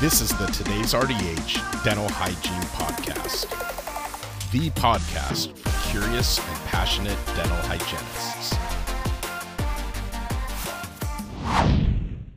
This is the Today's RDH Dental Hygiene Podcast, the podcast for curious and passionate dental hygienists.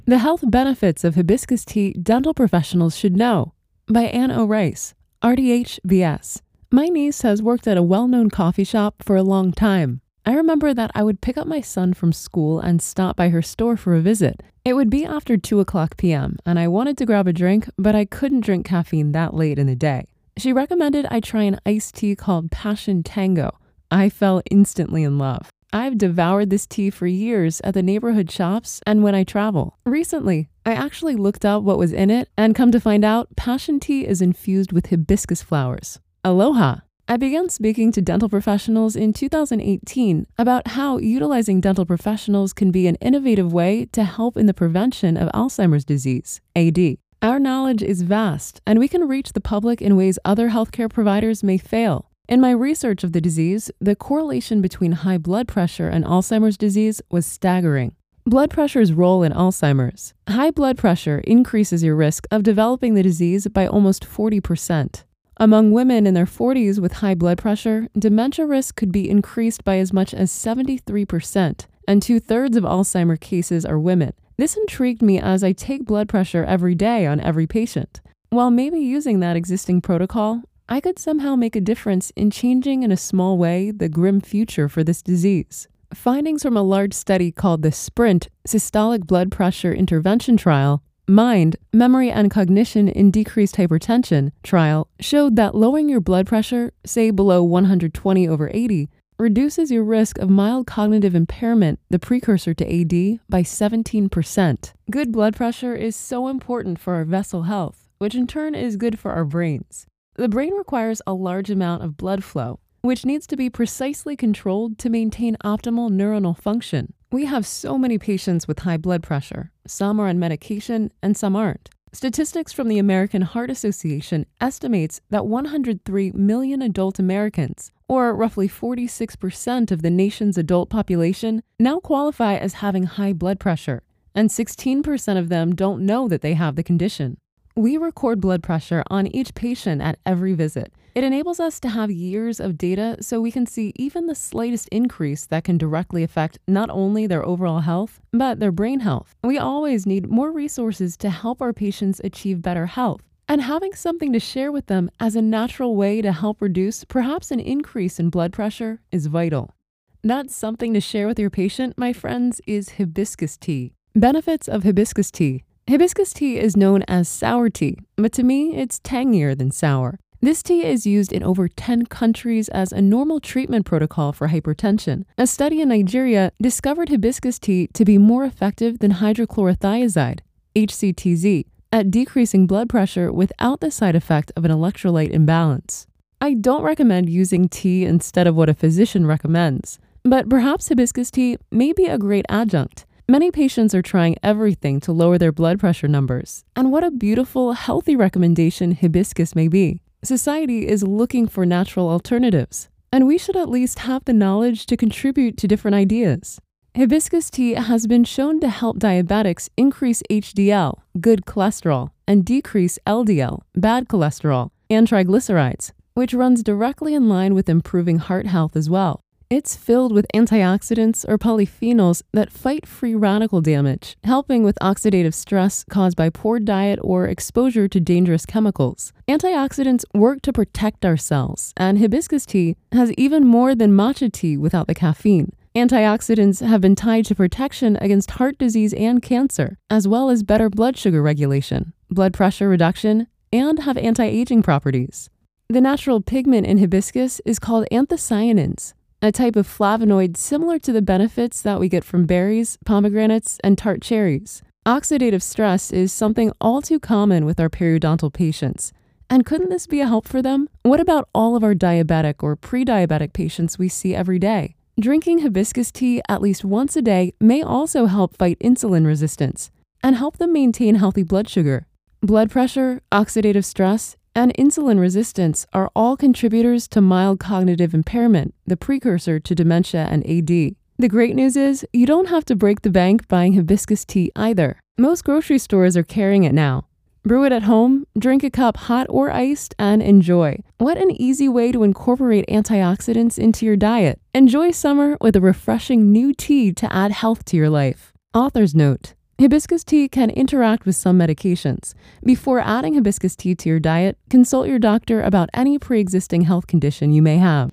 The health benefits of hibiscus tea dental professionals should know by Anne O. Rice, RDH. My niece has worked at a well known coffee shop for a long time. I remember that I would pick up my son from school and stop by her store for a visit. It would be after 2 o'clock p.m., and I wanted to grab a drink, but I couldn't drink caffeine that late in the day. She recommended I try an iced tea called Passion Tango. I fell instantly in love. I've devoured this tea for years at the neighborhood shops and when I travel. Recently, I actually looked up what was in it and come to find out passion tea is infused with hibiscus flowers. Aloha! I began speaking to dental professionals in 2018 about how utilizing dental professionals can be an innovative way to help in the prevention of Alzheimer's disease, AD. Our knowledge is vast, and we can reach the public in ways other healthcare providers may fail. In my research of the disease, the correlation between high blood pressure and Alzheimer's disease was staggering. Blood pressure's role in Alzheimer's. High blood pressure increases your risk of developing the disease by almost 40%. Among women in their 40s with high blood pressure, dementia risk could be increased by as much as 73%, and two thirds of Alzheimer cases are women. This intrigued me as I take blood pressure every day on every patient. While maybe using that existing protocol, I could somehow make a difference in changing in a small way the grim future for this disease. Findings from a large study called the SPRINT Systolic Blood Pressure Intervention Trial MIND, Memory and Cognition in Decreased Hypertension trial showed that lowering your blood pressure, say below 120 over 80, reduces your risk of mild cognitive impairment, the precursor to AD, by 17%. Good blood pressure is so important for our vessel health, which in turn is good for our brains. The brain requires a large amount of blood flow, which needs to be precisely controlled to maintain optimal neuronal function. We have so many patients with high blood pressure. Some are on medication and some aren't. Statistics from the American Heart Association estimates that 103 million adult Americans, or roughly 46% of the nation's adult population, now qualify as having high blood pressure, and 16% of them don't know that they have the condition. We record blood pressure on each patient at every visit. It enables us to have years of data so we can see even the slightest increase that can directly affect not only their overall health, but their brain health. We always need more resources to help our patients achieve better health. And having something to share with them as a natural way to help reduce perhaps an increase in blood pressure is vital. That's something to share with your patient, my friends, is hibiscus tea. Benefits of hibiscus tea. Hibiscus tea is known as sour tea, but to me, it's tangier than sour. This tea is used in over 10 countries as a normal treatment protocol for hypertension. A study in Nigeria discovered hibiscus tea to be more effective than hydrochlorothiazide, HCTZ, at decreasing blood pressure without the side effect of an electrolyte imbalance. I don't recommend using tea instead of what a physician recommends, but perhaps hibiscus tea may be a great adjunct. Many patients are trying everything to lower their blood pressure numbers, and what a beautiful, healthy recommendation hibiscus may be. Society is looking for natural alternatives, and we should at least have the knowledge to contribute to different ideas. Hibiscus tea has been shown to help diabetics increase HDL, good cholesterol, and decrease LDL, bad cholesterol, and triglycerides, which runs directly in line with improving heart health as well. It's filled with antioxidants or polyphenols that fight free radical damage, helping with oxidative stress caused by poor diet or exposure to dangerous chemicals. Antioxidants work to protect our cells, and hibiscus tea has even more than matcha tea without the caffeine. Antioxidants have been tied to protection against heart disease and cancer, as well as better blood sugar regulation, blood pressure reduction, and have anti aging properties. The natural pigment in hibiscus is called anthocyanins a type of flavonoid similar to the benefits that we get from berries, pomegranates, and tart cherries. Oxidative stress is something all too common with our periodontal patients. And couldn't this be a help for them? What about all of our diabetic or pre diabetic patients we see every day? Drinking hibiscus tea at least once a day may also help fight insulin resistance and help them maintain healthy blood sugar. Blood pressure, oxidative stress, and insulin resistance are all contributors to mild cognitive impairment, the precursor to dementia and AD. The great news is you don't have to break the bank buying hibiscus tea either. Most grocery stores are carrying it now. Brew it at home, drink a cup hot or iced, and enjoy. What an easy way to incorporate antioxidants into your diet. Enjoy summer with a refreshing new tea to add health to your life. Author's note Hibiscus tea can interact with some medications. Before adding hibiscus tea to your diet, consult your doctor about any pre existing health condition you may have.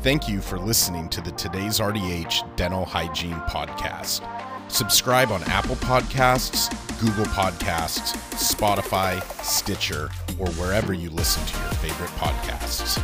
Thank you for listening to the Today's RDH Dental Hygiene Podcast. Subscribe on Apple Podcasts, Google Podcasts, Spotify, Stitcher, or wherever you listen to your favorite podcasts.